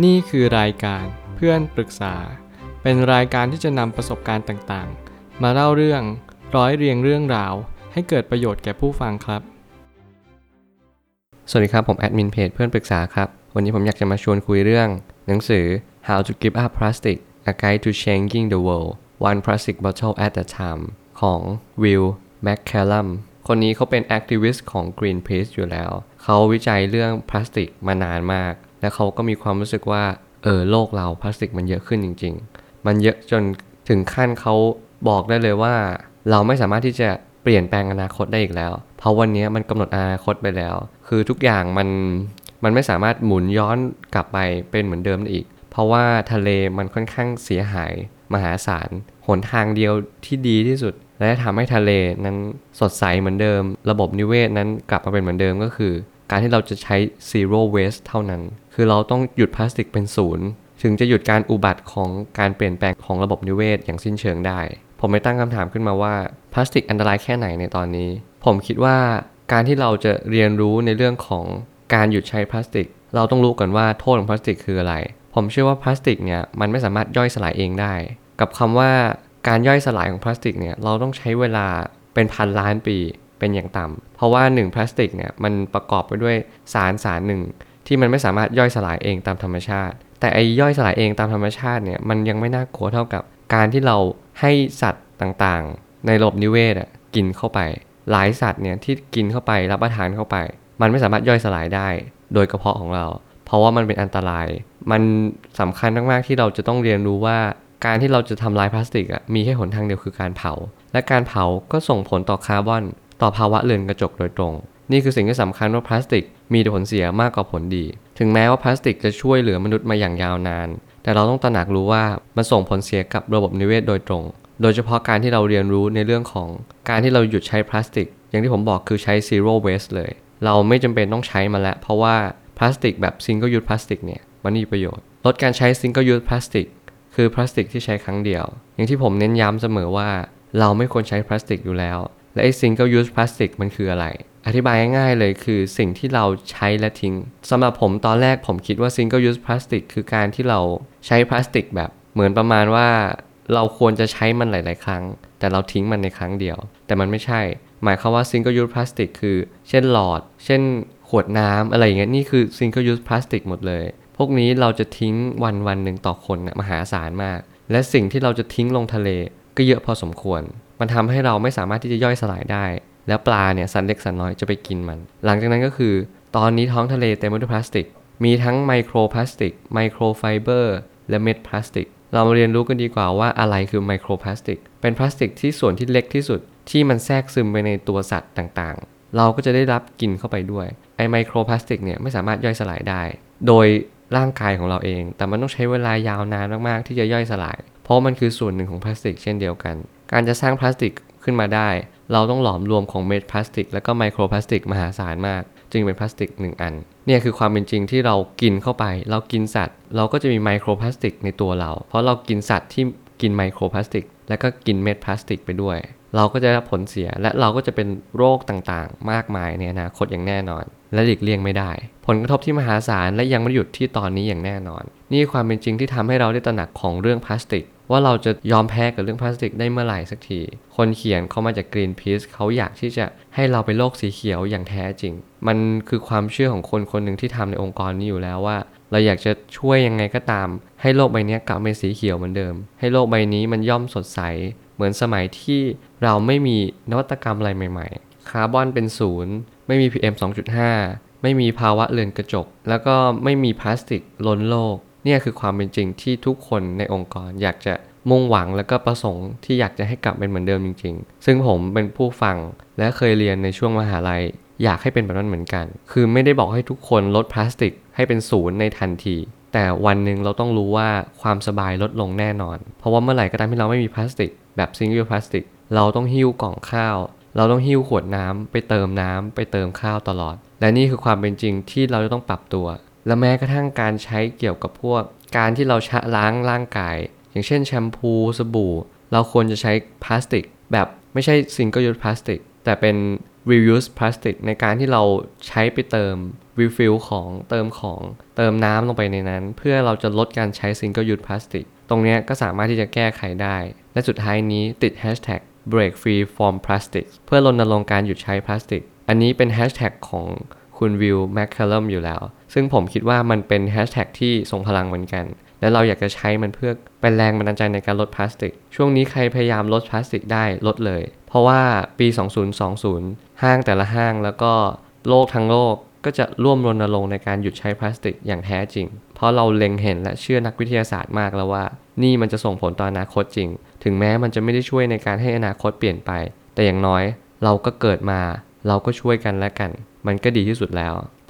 นี่คือรายการเพื่อนปรึกษา เป็นรายการที่จะนำประสบการณ์ต่างๆ มาเล่าเรื่องร้อยเรียงเรื่องราว ให้เกิดประโยชน์แก่ผู้ฟังครับ สวัสดีครับผมแอดมินเพจเพื่อนปรึกษาครับ วันนี้ผมอยากจะมาชวนคุยเรื่อง หนังสือ How to Give Up Plastic A Guide to Changing the World One Plastic Bottle at a Time ของ Will McCallum คนนี้เขาเป็นแอคทิวิสต์ของ Greenpeace อยู่แล้ว เขาวิจัยเรื่องพลาสติกมานานมาก และเขาก็มีความรู้สึกว่าเออโลกเราพลาสติกมันเยอะขึ้นจริง ๆ มันเยอะจนถึงขั้นเขาบอกได้เลยว่า เราไม่สามารถที่จะเปลี่ยนแปลงอนาคตได้อีกแล้ว เพราะวันนี้มันกำหนดอนาคตไปแล้ว คือทุกอย่างมันมันไม่สามารถหมุนย้อนกลับไปเป็นเหมือนเดิมได้อีก เพราะว่าทะเลมันค่อนข้างเสียหายมหาศาล หนทางเดียวที่ดีที่สุด และทำให้ทะเลนั้นสดใสเหมือนเดิม ระบบนิเวศนั้นกลับมาเป็นเหมือนเดิมก็คือ การที่เราจะใช้ zero waste เท่านั้น คือเราต้องหยุดพลาสติกเป็นศูนย์ ถึงจะหยุดการอุบัติของการเปลี่ยนแปลงของระบบนิเวศอย่างสิ้นเชิงได้ ผมไม่ตั้งคำถามขึ้นมาว่าพลาสติกอันตรายแค่ไหนในตอนนี้ ผมคิดว่าการที่เราจะเรียนรู้ในเรื่องของการหยุดใช้พลาสติก เราต้องรู้ก่อนว่าโทษของพลาสติกคืออะไร ผมเชื่อว่าพลาสติกเนี่ยมันไม่สามารถย่อยสลายเองได้ กับคำว่าการย่อยสลายของพลาสติกเนี่ยเราต้องใช้เวลาเป็นพันล้านปี เป็นอย่างต่ำเพราะว่า 1 พลาสติกเนี่ยมันประกอบไปด้วยสารสารหนึ่งที่มันไม่สามารถย่อยสลายเองตามธรรมชาติ แต่ไอ้ย่อยสลายเองตามธรรมชาติเนี่ยมันยังไม่น่ากลัวเท่ากับการที่เราให้สัตว์ต่างๆ ในระบบนิเวศกินเข้าไป หลายสัตว์เนี่ยที่กินเข้าไปรับประทานเข้าไป มันไม่สามารถย่อยสลายได้ โดยกระเพาะของเรา เพราะว่ามันเป็นอันตราย มันสำคัญมากๆที่เราจะต้องเรียนรู้ว่าการที่เราจะทำลายพลาสติกอะมีแค่หนทางเดียวคือการเผา และการเผาก็ส่งผลต่อคาร์บอน ต่อภาวะเรือนกระจกโดยตรง นี่คือสิ่งที่สำคัญว่าพลาสติกมีผลเสียมากกว่าผลดี ถึงแม้ว่าพลาสติกจะช่วยเหลือมนุษย์มาอย่างยาวนาน แต่เราต้องตระหนักรู้ว่ามันส่งผลเสียกับระบบนิเวศโดยตรง โดยเฉพาะการที่เราเรียนรู้ในเรื่องของการที่เราหยุดใช้พลาสติก อย่างที่ผมบอกคือใช้ zero waste เลย เราไม่จำเป็นต้องใช้มาแล้ว เพราะว่าพลาสติกแบบ single use plastic เนี่ยมันมีประโยชน์ ลดการใช้ single use plastic คือพลาสติกที่ใช้ครั้งเดียว อย่างที่ผมเน้นย้ำเสมอว่า เราไม่ควรใช้พลาสติกอยู่แล้ว และไอ้ single use plastic มันคืออะไร อธิบายง่ายๆเลยคือสิ่งที่เราใช้และทิ้งสำหรับผมตอนแรกผมคิดว่า single use plastic คือการที่เราใช้พลาสติกแบบเหมือนประมาณว่าเราควรจะใช้มันหลาย ๆ ครั้ง แต่เราทิ้งมันในครั้งเดียว แต่มันไม่ใช่ หมายความว่า single use plastic คือ เช่นหลอด เช่นขวดน้ำอะไรอย่างเงี้ยนี่คือ single use plastic หมดเลย พวกนี้เราจะทิ้งวันวันหนึ่งต่อคนนะมหาศาลมาก และสิ่งที่เราจะทิ้งลงทะเลก็เยอะพอสมควร มันทำให้เราไม่สามารถที่จะย่อยสลายได้ แล้วปลาเนี่ยสันเล็กสันน้อยจะไปกินมัน หลังจากนั้นก็คือ ตอนนี้ท้องทะเลเต็มไปด้วยพลาสติก มีทั้งไมโครพลาสติก ไมโครไฟเบอร์ และเม็ดพลาสติก เรามาเรียนรู้กันดีกว่าว่าอะไรคือไมโครพลาสติก เป็นพลาสติกที่ส่วนที่เล็กที่สุดที่มันแทรกซึมไปในตัวสัตว์ต่างๆ เราก็จะได้รับกินเข้าไปด้วย ไอไมโครพลาสติกเนี่ยไม่สามารถย่อยสลายได้ โดยร่างกายของเราเอง แต่มันต้องใช้เวลายาวนานมากๆ ที่จะย่อยสลาย เพราะมันคือส่วนหนึ่งของพลาสติกเช่นเดียวกัน การจะสร้างพลาสติกขึ้นมาได้ เราต้องหลอมรวมของเม็ดพลาสติก และก็ไมโครพลาสติกมหาศาลมาก จึงเป็นพลาสติกหนึ่งอัน เนี่ยคือความเป็นจริงที่เรากินเข้าไป เรากินสัตว์ เราก็จะมีไมโครพลาสติกในตัวเรา เพราะเรากินสัตว์ที่กินไมโครพลาสติก และก็กินเม็ดพลาสติกไปด้วย เราก็จะได้รับผลเสียและเราก็จะเป็นโรคต่างๆ มากมายในอนาคตอย่างแน่นอน และหลีกเลี่ยงไม่ได้ ผลกระทบที่มหาศาลและยังไม่หยุดที่ตอนนี้อย่างแน่นอน นี่ความเป็นจริงที่ทำให้เราได้ตระหนักของเรื่องพลาสติก ว่าเราจะยอมแพ้กับเรื่องพลาสติกได้เมื่อไหร่สักที คนเขียนเขามาจาก Greenpeace เขาอยากที่จะให้เราเป็นโลกสีเขียวอย่างแท้จริง มันคือความเชื่อของคนคนหนึ่งที่ทำในองค์กรนี้อยู่แล้วว่า เราอยากจะช่วยยังไงก็ตาม ให้โลกใบนี้กลับเป็นสีเขียวเหมือนเดิม ให้โลกใบนี้มันย่อมสดใส เหมือนสมัยที่เราไม่มีนวัตกรรมอะไรใหม่ ๆ คาร์บอนเป็นศูนย์ไม่มี PM 2.5ไม่มีภาวะเรือนกระจก แล้วก็ไม่มีพลาสติกล้นโลก เนี่ยคือความเป็นจริงที่ทุกคนในองค์กรอยากจะมุ่งหวังแล้วก็ประสงค์ที่อยากจะให้กลับเป็นเหมือนเดิมจริง ๆ ซึ่งผมเป็นผู้ฟังและเคยเรียนในช่วงมหาลัย อยากให้เป็นแบบนั้นเหมือนกัน คือไม่ได้บอกให้ทุกคนลดพลาสติกให้เป็นศูนย์ในทันที แต่วันหนึ่งเราต้องรู้ว่าความสบายลดลงแน่นอน เพราะว่าเมื่อไหร่ก็ตามที่เราไม่มีพลาสติก แบบ single plastic เราต้องหิ้วกล่องข้าว เราต้องหิ้วขวดน้ำไปเติมน้ำไปเติมข้าวตลอด และนี่คือความเป็นจริงที่เราจะต้องปรับตัว และแม้กระทั่งการใช้เกี่ยวกับพวก การที่เราชะล้างร่างกาย อย่างเช่นแชมพูสบู่ เราควรจะใช้พลาสติก แบบไม่ใช่ single use plastic แต่เป็น reuse plastic ในการที่เราใช้ไปเติม refill ของเติมของเติมน้ำลงไปในนั้น เพื่อเราจะลดการใช้ single use plastic ตรงนี้ก็สามารถที่จะแก้ไขได้ และสุดท้ายนี้ติด hashtag break free from plastics เพื่อรณรงค์การหยุดใช้พลาสติก อันนี้เป็น hashtag ของคุณวิลแมคค l ลัมอยู่แล้ว ซึ่งผมคิดว่ามันเป็น hashtag ที่ทรงพลังเหมือนกัน และเราอยากจะใช้มันเพื่อเป็นแรงบันดาลใจในการลดพลาสติก ช่วงนี้ใครพยายามลดพลาสติกได้ลดเลย เพราะว่าปี 2020 ห้างแต่ละห้างแล้วก็โลกทั้งโลกก็จะร่วมรณรงค์ในการหยุดใช้พลาสติกอย่างแท้จริง เพราะเราเล็งเห็นและเชื่อนักวิทยาศาสตร์มากแล้วว่า นี่มันจะส่งผลต่ออนาคตจริง ถึงแม้มันจะไม่ได้ช่วยในการให้อนาคตเปลี่ยนไป แต่อย่างน้อยเราก็เกิดมา เราก็ช่วยกันและกัน มันก็ดีที่สุดแล้ว